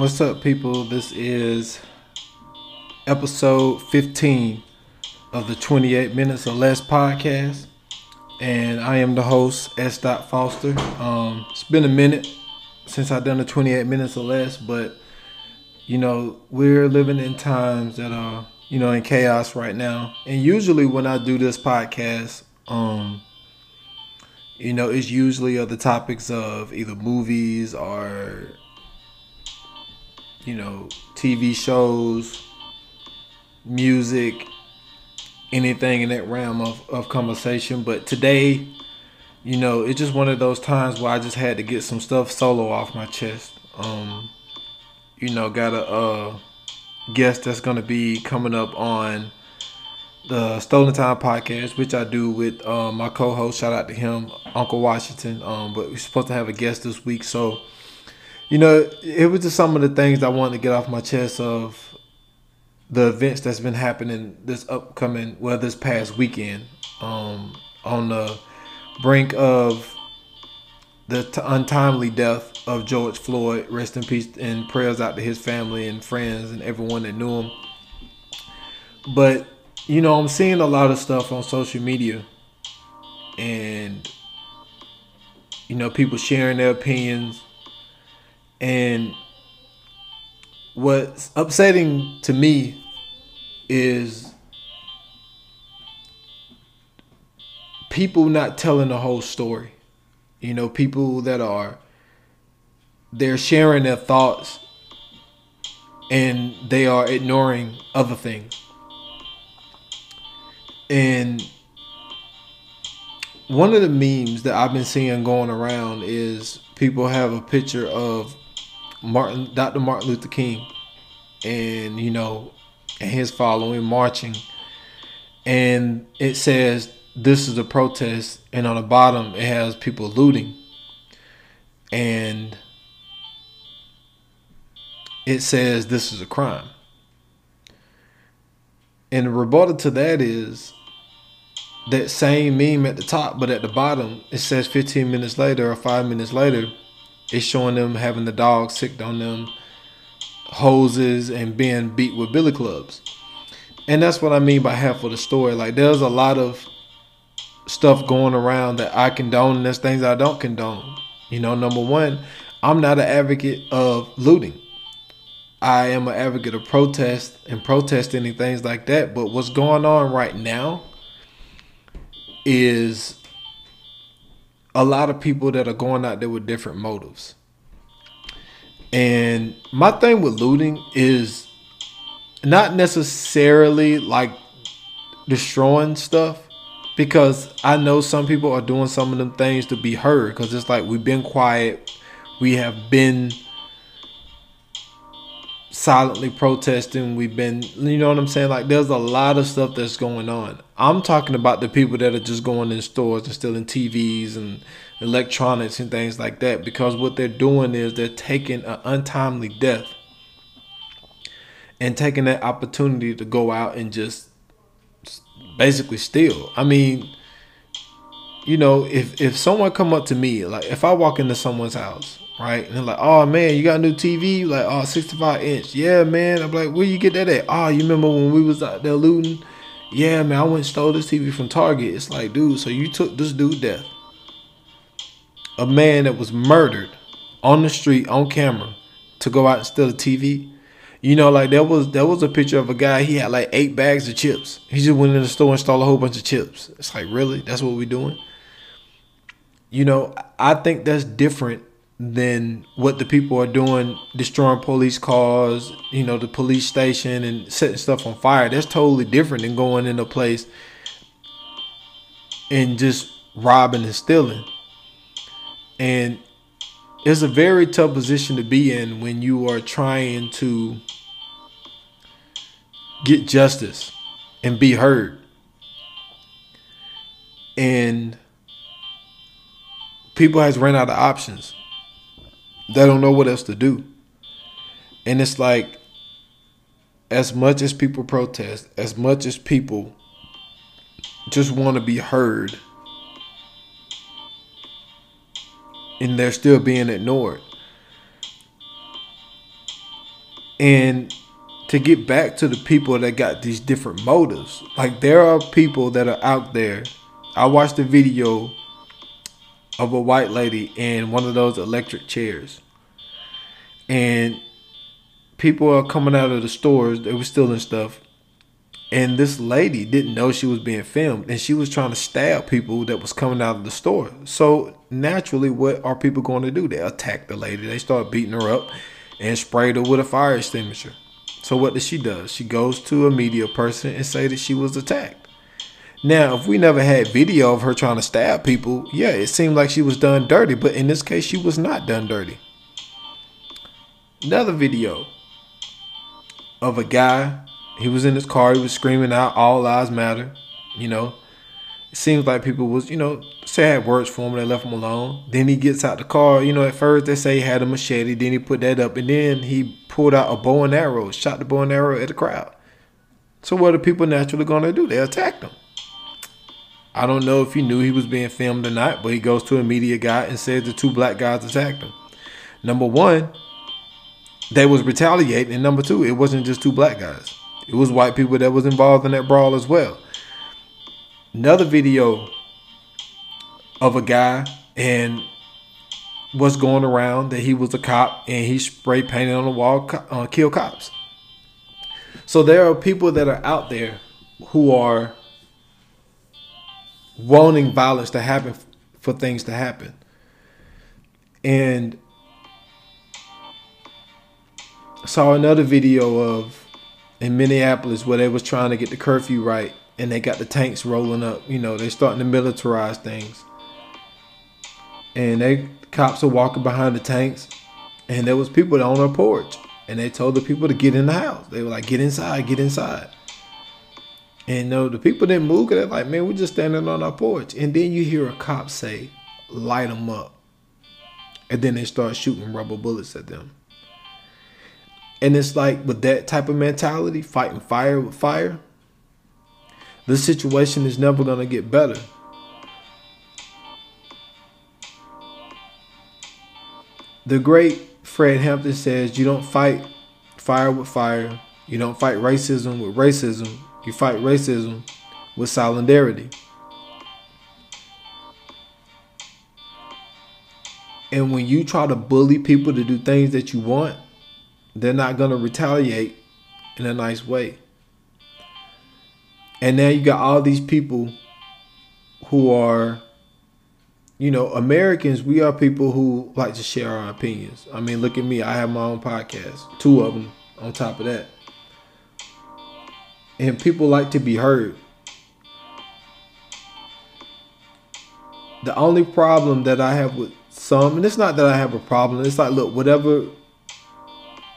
What's up, people? This is episode 15 of the 28 Minutes or Less podcast. And I am the host, S. Dot Foster. Um, it's been a minute since I've done the 28 minutes or less, but you know, we're living in times that are, you know, in chaos right now. And usually when I do this podcast, um, you know, it's usually of the topics of either movies or you know, TV shows, music, anything in that realm of, of conversation. But today, you know, it's just one of those times where I just had to get some stuff solo off my chest. Um, you know, got a uh, guest that's gonna be coming up on the Stolen Time podcast, which I do with uh, my co-host. Shout out to him, Uncle Washington. Um, but we're supposed to have a guest this week, so you know, it was just some of the things I wanted to get off my chest of the events that's been happening this upcoming, well, this past weekend, um, on the brink of the t- untimely death of George Floyd. Rest in peace and prayers out to his family and friends and everyone that knew him. But you know, I'm seeing a lot of stuff on social media, and you know, people sharing their opinions and what's upsetting to me is people not telling the whole story. You know, people that are they're sharing their thoughts and they are ignoring other things. And one of the memes that I've been seeing going around is people have a picture of Martin, Dr. Martin Luther King, and you know, and his following marching, and it says this is a protest, and on the bottom it has people looting, and it says this is a crime. And the rebuttal to that is that same meme at the top, but at the bottom it says 15 minutes later or five minutes later it's showing them having the dogs sicked on them, hoses, and being beat with billy clubs. And that's what I mean by half of the story. Like there's a lot of stuff going around that I condone and there's things I don't condone. You know, number one, I'm not an advocate of looting. I am an advocate of protest and protesting and things like that. But what's going on right now is a lot of people that are going out there with different motives. And my thing with looting is not necessarily like destroying stuff because I know some people are doing some of them things to be heard because it's like we've been quiet, we have been silently protesting. We've been, you know what I'm saying? Like, there's a lot of stuff that's going on. I'm talking about the people that are just going in stores and stealing TVs and electronics and things like that because what they're doing is they're taking an untimely death and taking that opportunity to go out and just basically steal. I mean, you know, if if someone come up to me, like if I walk into someone's house right? And like, oh man, you got a new TV? Like, oh, 65 inch. Yeah, man. I'm like, where you get that at? Oh, you remember when we was out there looting? Yeah, man, I went and stole this TV from Target. It's like, dude, so you took this dude death. A man that was murdered on the street on camera to go out and steal a TV. You know, like there was there was a picture of a guy. He had like eight bags of chips. He just went in the store and stole a whole bunch of chips. It's like really, that's what we're doing. You know, I think that's different than what the people are doing, destroying police cars, you know, the police station and setting stuff on fire. That's totally different than going in a place and just robbing and stealing. And it's a very tough position to be in when you are trying to get justice and be heard. And people has ran out of options they don't know what else to do. And it's like, as much as people protest, as much as people just want to be heard, and they're still being ignored. And to get back to the people that got these different motives, like there are people that are out there. I watched a video of a white lady in one of those electric chairs. And people are coming out of the stores, they were stealing stuff. And this lady didn't know she was being filmed and she was trying to stab people that was coming out of the store. So naturally, what are people going to do? They attack the lady. They start beating her up and sprayed her with a fire extinguisher. So what does she do? She goes to a media person and say that she was attacked. Now, if we never had video of her trying to stab people, yeah, it seemed like she was done dirty, but in this case, she was not done dirty. Another video of a guy, he was in his car, he was screaming out, All Lives Matter, you know. It seems like people was, you know, sad words for him, they left him alone. Then he gets out the car, you know, at first they say he had a machete, then he put that up, and then he pulled out a bow and arrow, shot the bow and arrow at the crowd. So what are people naturally gonna do? They attacked him. I don't know if he knew he was being filmed or not, but he goes to a media guy and says the two black guys attacked him. Number one, they was retaliating, and number two, it wasn't just two black guys. It was white people that was involved in that brawl as well. Another video of a guy and what's going around that he was a cop and he spray painted on the wall, uh, kill cops. So there are people that are out there who are wanting violence to happen for things to happen. And saw another video of in Minneapolis where they was trying to get the curfew right and they got the tanks rolling up. You know, they starting to militarize things. And they cops are walking behind the tanks and there was people on their porch and they told the people to get in the house. They were like, get inside, get inside. And no, the people didn't move because they're like, man, we're just standing on our porch. And then you hear a cop say, light them up. And then they start shooting rubber bullets at them. And it's like with that type of mentality, fighting fire with fire, the situation is never going to get better. The great Fred Hampton says, You don't fight fire with fire, you don't fight racism with racism, you fight racism with solidarity. And when you try to bully people to do things that you want, they're not going to retaliate in a nice way. And now you got all these people who are, you know, Americans, we are people who like to share our opinions. I mean, look at me. I have my own podcast, two of them on top of that and people like to be heard. The only problem that I have with some, and it's not that I have a problem, it's like, look, whatever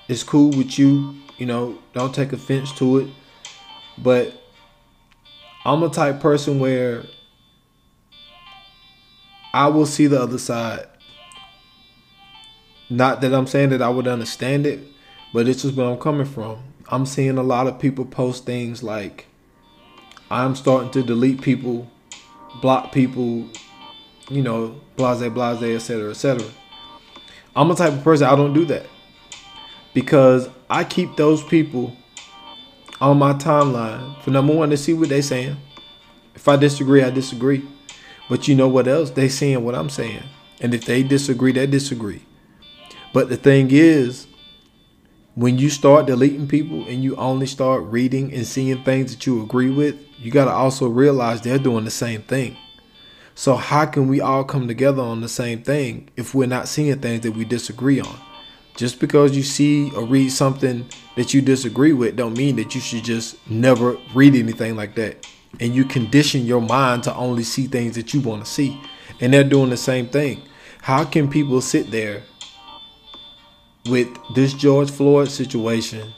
is cool with you, you know, don't take offense to it. But I'm a type person where I will see the other side. Not that I'm saying that I would understand it, but it's just where I'm coming from. I'm seeing a lot of people post things like I'm starting to delete people, block people, you know, blase, blase, etc., etc. I'm a type of person I don't do that because I keep those people on my timeline for number one to see what they're saying. If I disagree, I disagree. But you know what else? They saying what I'm saying. And if they disagree, they disagree. But the thing is, when you start deleting people and you only start reading and seeing things that you agree with, you got to also realize they're doing the same thing. So, how can we all come together on the same thing if we're not seeing things that we disagree on? Just because you see or read something that you disagree with, don't mean that you should just never read anything like that. And you condition your mind to only see things that you want to see. And they're doing the same thing. How can people sit there with this George Floyd situation.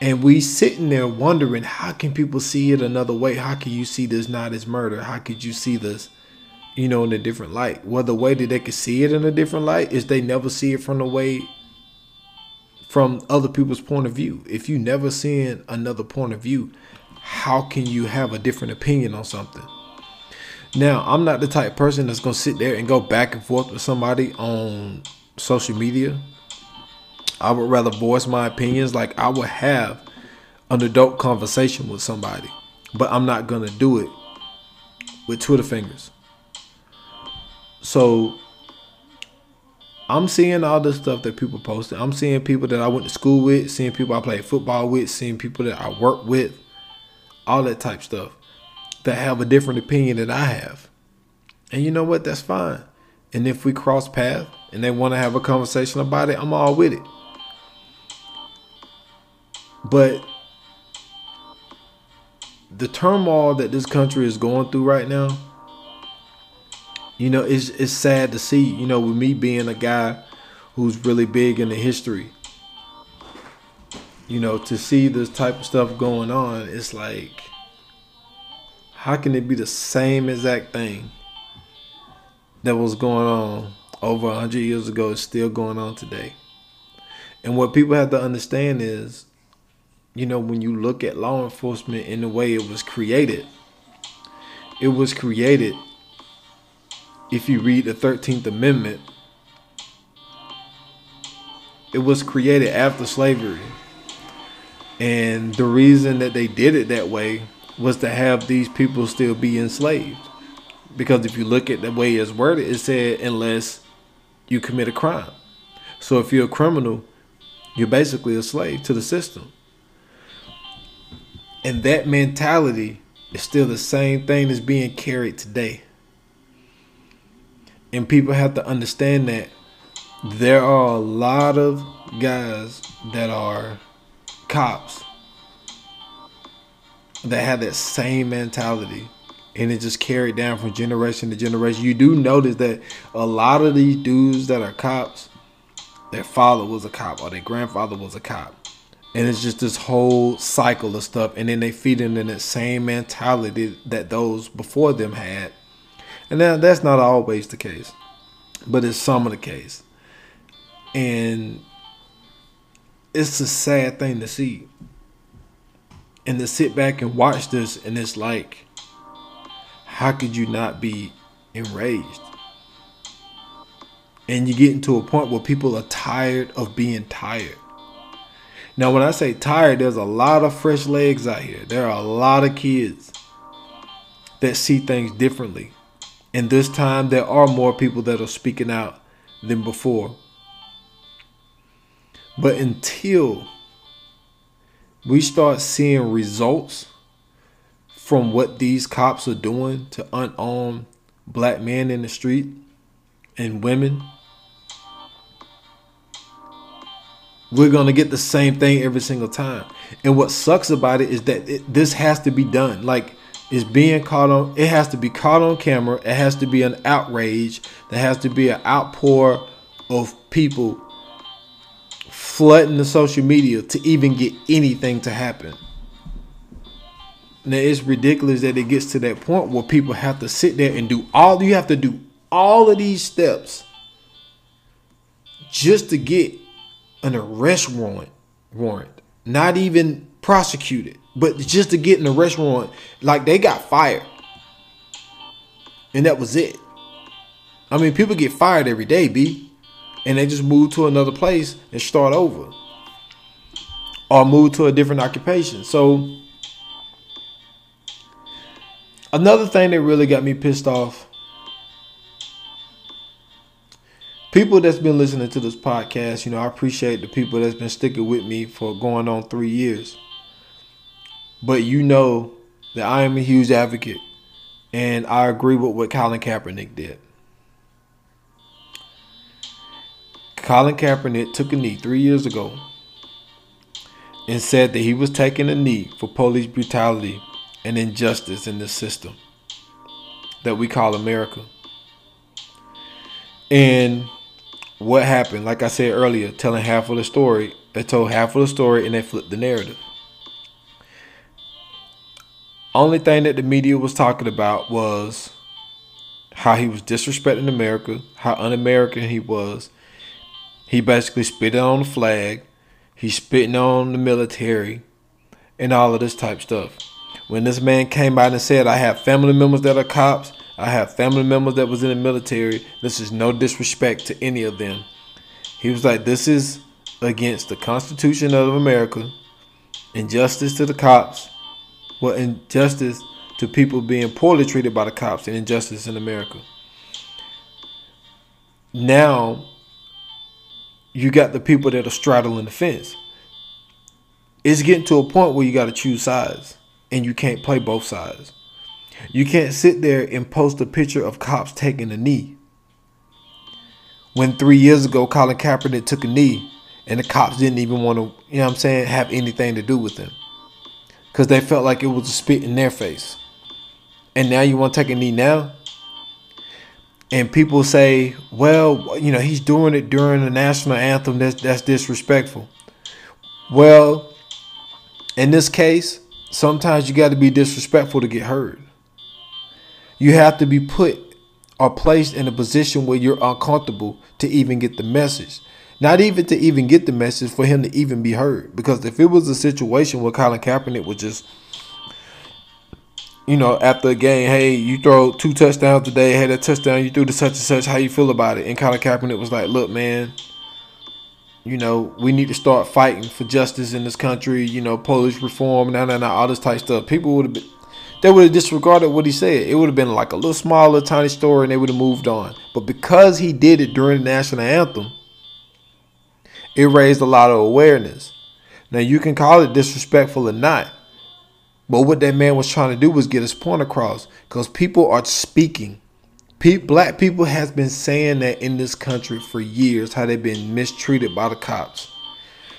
And we sitting there wondering how can people see it another way? How can you see this not as murder? How could you see this, you know, in a different light? Well, the way that they could see it in a different light is they never see it from the way from other people's point of view. If you never seen another point of view, how can you have a different opinion on something? Now, I'm not the type person that's gonna sit there and go back and forth with somebody on social media. I would rather voice my opinions. Like I would have an adult conversation with somebody, but I'm not gonna do it with Twitter fingers. So I'm seeing all the stuff that people posted. I'm seeing people that I went to school with, seeing people I played football with, seeing people that I work with, all that type stuff that have a different opinion than I have. And you know what? That's fine. And if we cross paths and they want to have a conversation about it, I'm all with it. But the turmoil that this country is going through right now, you know, it's it's sad to see. You know, with me being a guy who's really big in the history, you know, to see this type of stuff going on, it's like, how can it be the same exact thing that was going on over 100 years ago is still going on today? And what people have to understand is, you know, when you look at law enforcement in the way it was created, it was created if you read the 13th Amendment, it was created after slavery. And the reason that they did it that way was to have these people still be enslaved. Because if you look at the way it's worded, it said, unless you commit a crime. So if you're a criminal, you're basically a slave to the system. And that mentality is still the same thing that's being carried today. And people have to understand that there are a lot of guys that are cops that have that same mentality and it just carried down from generation to generation. You do notice that a lot of these dudes that are cops, their father was a cop or their grandfather was a cop. And it's just this whole cycle of stuff. And then they feed into that same mentality that those before them had. And now that's not always the case, but it's some of the case. And it's a sad thing to see. And to sit back and watch this, and it's like, how could you not be enraged? And you get into a point where people are tired of being tired. Now, when I say tired, there's a lot of fresh legs out here. There are a lot of kids that see things differently. And this time, there are more people that are speaking out than before. But until we start seeing results from what these cops are doing to unarmed black men in the street and women, we're going to get the same thing every single time. And what sucks about it is that it, this has to be done. Like, it's being caught on it has to be caught on camera it has to be an outrage there has to be an outpour of people flooding the social media to even get anything to happen now it's ridiculous that it gets to that point where people have to sit there and do all you have to do all of these steps just to get an arrest warrant warrant not even prosecuted but just to get in the restaurant, like they got fired. And that was it. I mean, people get fired every day, B. And they just move to another place and start over. Or move to a different occupation. So another thing that really got me pissed off. People that's been listening to this podcast, you know, I appreciate the people that's been sticking with me for going on three years. But you know that I am a huge advocate, and I agree with what Colin Kaepernick did. Colin Kaepernick took a knee three years ago and said that he was taking a knee for police brutality and injustice in this system that we call America. And what happened, like I said earlier, telling half of the story, they told half of the story and they flipped the narrative. Only thing that the media was talking about was how he was disrespecting America, how un-American he was. He basically spit on the flag. He's spitting on the military and all of this type stuff. When this man came out and said, I have family members that are cops, I have family members that was in the military. This is no disrespect to any of them. He was like, this is against the Constitution of America, injustice to the cops, well, injustice to people being poorly treated by the cops, and injustice in America. Now, you got the people that are straddling the fence. It's getting to a point where you got to choose sides, and you can't play both sides. You can't sit there and post a picture of cops taking a knee. When three years ago, Colin Kaepernick took a knee, and the cops didn't even want to, you know what I'm saying, have anything to do with him. Because they felt like it was a spit in their face. And now you want to take a knee now? And people say, well, you know, he's doing it during the national anthem. That's, that's disrespectful. Well, in this case, sometimes you got to be disrespectful to get heard. You have to be put or placed in a position where you're uncomfortable to even get the message. Not even to even get the message for him to even be heard. Because if it was a situation where Colin Kaepernick was just, you know, after a game, hey, you throw two touchdowns today, had a touchdown, you threw the such and such, how you feel about it? And Colin Kaepernick was like, look, man, you know, we need to start fighting for justice in this country, you know, police reform, nah, nah, nah, all this type stuff. People would have been, they would have disregarded what he said. It would have been like a little smaller, tiny story, and they would have moved on. But because he did it during the national anthem, it raised a lot of awareness. Now you can call it disrespectful or not, but what that man was trying to do was get his point across because people are speaking. Black people has been saying that in this country for years how they've been mistreated by the cops.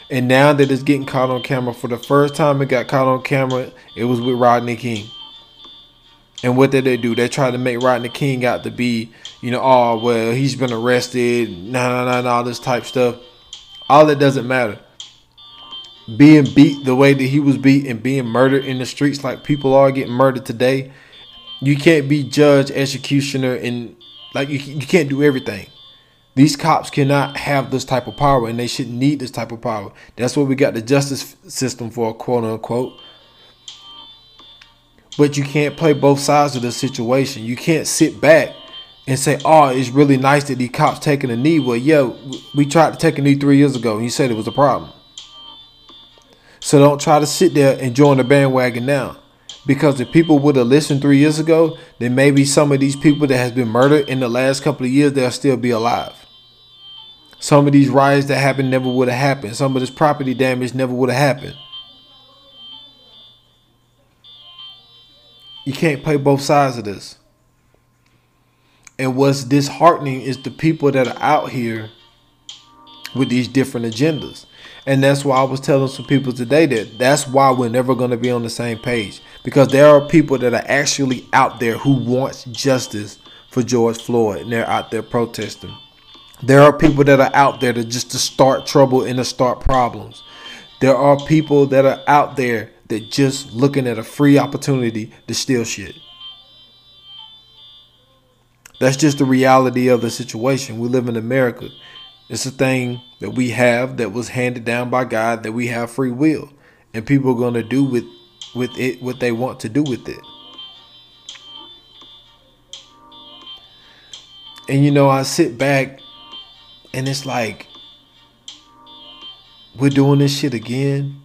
And now that it's getting caught on camera for the first time it got caught on camera, it was with Rodney King. And what did they do? They tried to make Rodney King out to be, you know, oh well, he's been arrested, nah nah nah, nah all this type stuff. All that doesn't matter. Being beat the way that he was beat and being murdered in the streets like people are getting murdered today, you can't be judge, executioner, and like you, you can't do everything. These cops cannot have this type of power and they shouldn't need this type of power. That's what we got the justice system for, quote unquote. But you can't play both sides of the situation. You can't sit back and say, "Oh, it's really nice that these cops taking a knee." Well, yeah, we tried to take a knee three years ago, and you said it was a problem. So don't try to sit there and join the bandwagon now, because if people would have listened three years ago, then maybe some of these people that has been murdered in the last couple of years they'll still be alive. Some of these riots that happened never would have happened. Some of this property damage never would have happened. You can't play both sides of this. And what's disheartening is the people that are out here with these different agendas. And that's why I was telling some people today that that's why we're never going to be on the same page. Because there are people that are actually out there who wants justice for George Floyd and they're out there protesting. There are people that are out there to just to start trouble and to start problems. There are people that are out there that just looking at a free opportunity to steal shit. That's just the reality of the situation. We live in America. It's a thing that we have that was handed down by God that we have free will. And people are going to do with with it what they want to do with it. And you know, I sit back and it's like we're doing this shit again.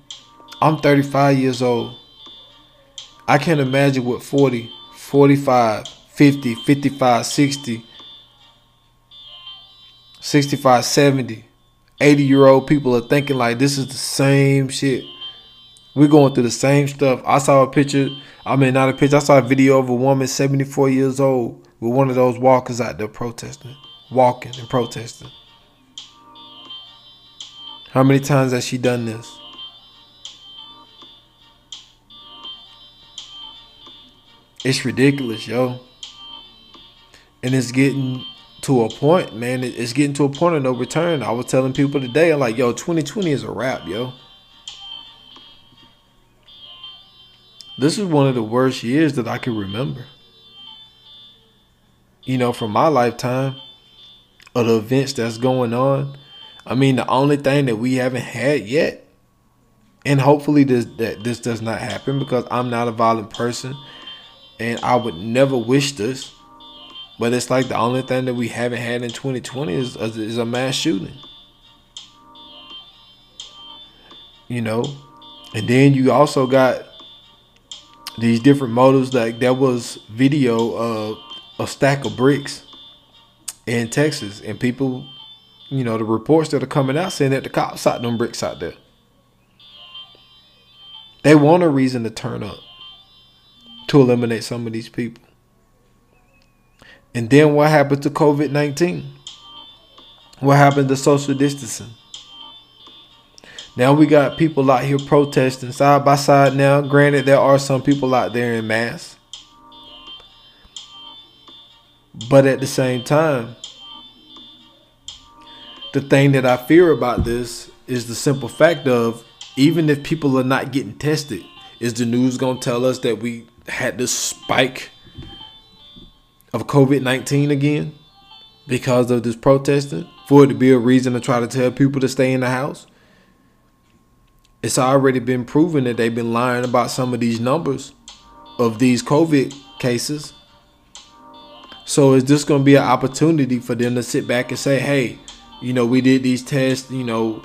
I'm 35 years old. I can't imagine what 40, 45 50, 55, 60, 65, 70, 80 year old people are thinking like this is the same shit. We're going through the same stuff. I saw a picture, I mean, not a picture, I saw a video of a woman 74 years old with one of those walkers out there protesting, walking and protesting. How many times has she done this? It's ridiculous, yo and it's getting to a point, man. It's getting to a point of no return. I was telling people today, I'm like, yo, 2020 is a wrap, yo. This is one of the worst years that I can remember. You know, from my lifetime of the events that's going on. I mean, the only thing that we haven't had yet, and hopefully this that this does not happen because I'm not a violent person, and I would never wish this. But it's like the only thing that we haven't had in 2020 is, is a mass shooting. you know, and then you also got these different motives. Like there was video of a stack of bricks in Texas, and people, you know, the reports that are coming out saying that the cops shot them bricks out there. They want a reason to turn up to eliminate some of these people. And then what happened to COVID 19? What happened to social distancing? Now we got people out here protesting side by side now. Granted, there are some people out there in mass. But at the same time, the thing that I fear about this is the simple fact of even if people are not getting tested, is the news going to tell us that we had this spike of COVID 19 again because of this protesting? For it to be a reason to try to tell people to stay in the house? It's already been proven that they've been lying about some of these numbers of these COVID cases. So is this going to be an opportunity for them to sit back and say, "Hey, you know, we did these tests, you know,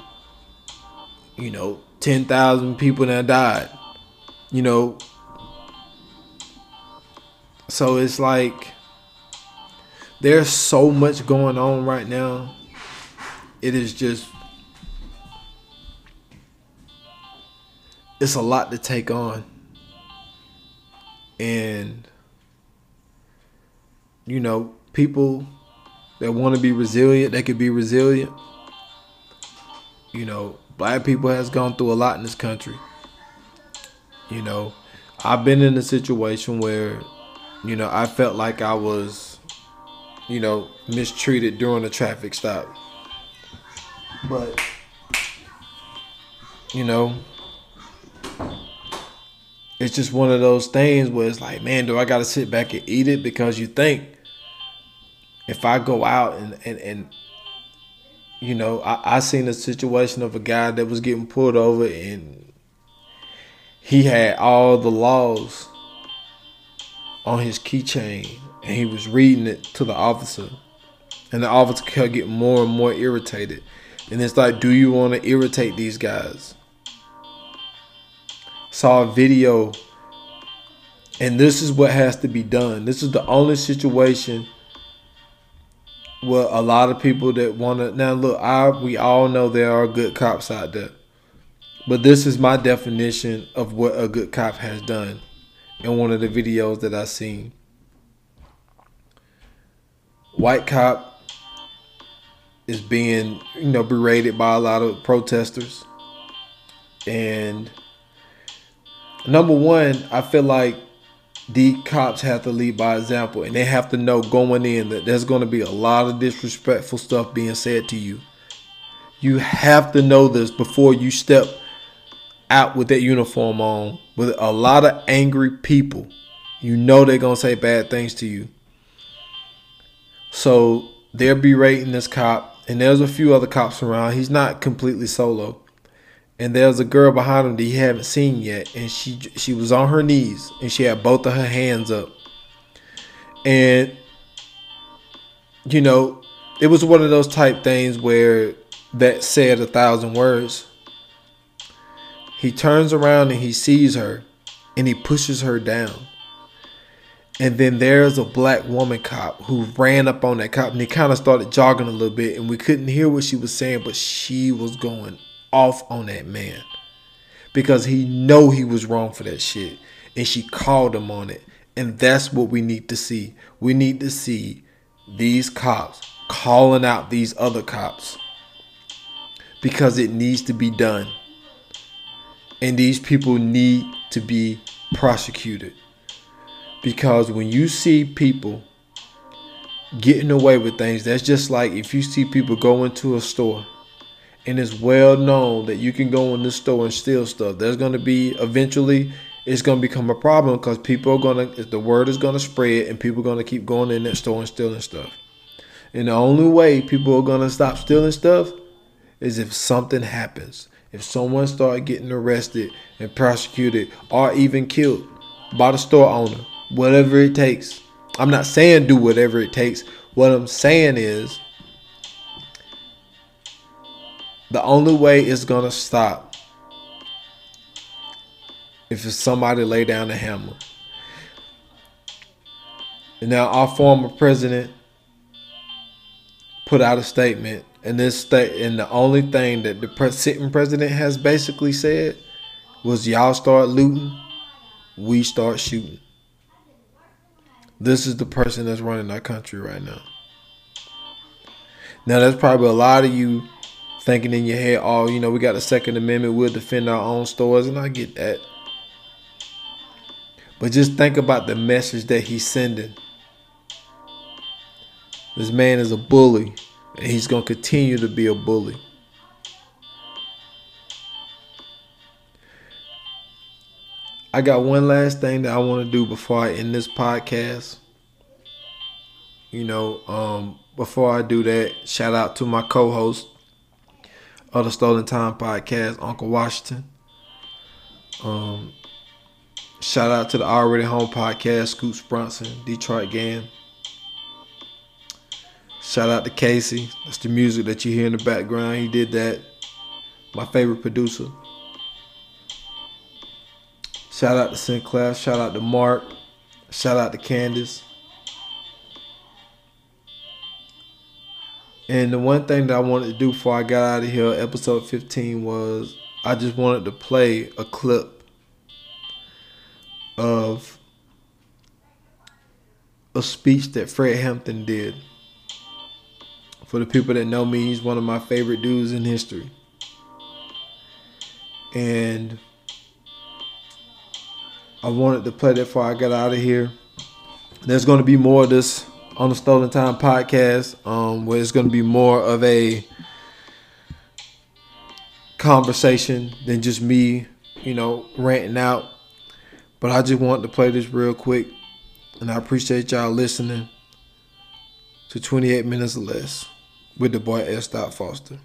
you know, 10,000 people now died." You know, so it's like there's so much going on right now. It is just it's a lot to take on. And you know, people that want to be resilient, they could be resilient. You know, black people has gone through a lot in this country. You know, I've been in a situation where, you know, I felt like I was, you know, mistreated during a traffic stop. But you know, it's just one of those things where it's like, man, do I got to sit back and eat it? Because you think if I go out and, and, and you know, I, I seen a situation of a guy that was getting pulled over and he had all the laws on his keychain and he was reading it to the officer. And the officer kept getting more and more irritated. And it's like, do you want to irritate these guys? Saw a video and this is what has to be done. This is the only situation where a lot of people that want to now look. I we all know there are good cops out there, but this is my definition of what a good cop has done in one of the videos that I seen. White cop is being you know berated by a lot of protesters, and number one, I feel like the cops have to lead by example and they have to know going in that there's going to be a lot of disrespectful stuff being said to you. You have to know this before you step out with that uniform on with a lot of angry people. You know they're going to say bad things to you. So they're berating this cop, and there's a few other cops around. He's not completely solo and there's a girl behind him that he haven't seen yet, and she she was on her knees and she had both of her hands up, and you know, it was one of those type things where that said a thousand words. He turns around and he sees her, and he pushes her down. And then there's a black woman cop who ran up on that cop and he kind of started jogging a little bit and we couldn't hear what she was saying, but she was going off on that man. Because he know he was wrong for that shit. And she called him on it. And that's what we need to see. We need to see these cops calling out these other cops. Because it needs to be done. And these people need to be prosecuted. Because when you see people getting away with things that's just like if you see people go into a store and it's well known that you can go in the store and steal stuff. There's going to be eventually it's going to become a problem because people are going to the word is going to spread and people are going to keep going in that store and stealing stuff. And the only way people are going to stop stealing stuff is if something happens. If someone start getting arrested and prosecuted or even killed by the store owner, whatever it takes. I'm not saying do whatever it takes. What I'm saying is the only way it's gonna stop if somebody lay down the hammer. Now our former president put out a statement, and this state, and the only thing that the pre- sitting president has basically said was, "Y'all start looting, we start shooting." This is the person that's running our country right now. Now, there's probably a lot of you thinking in your head, "Oh, you know, we got the Second Amendment, we'll defend our own stores," and I get that. But just think about the message that he's sending. This man is a bully, and he's going to continue to be a bully. I got one last thing that I want to do before I end this podcast. You know, um, before I do that, shout out to my co-host of the Stolen Time podcast, Uncle Washington. Um, shout out to the Already Home podcast, Scoots Bronson, Detroit Gang. Shout out to Casey. That's the music that you hear in the background. He did that. My favorite producer. Shout out to Sinclair. Shout out to Mark. Shout out to Candace. And the one thing that I wanted to do before I got out of here, episode 15, was I just wanted to play a clip of a speech that Fred Hampton did. For the people that know me, he's one of my favorite dudes in history. And I wanted to play that before I got out of here. There's going to be more of this on the Stolen Time podcast, um, where it's going to be more of a conversation than just me, you know, ranting out. But I just wanted to play this real quick, and I appreciate y'all listening to 28 minutes or less with the boy S. Foster.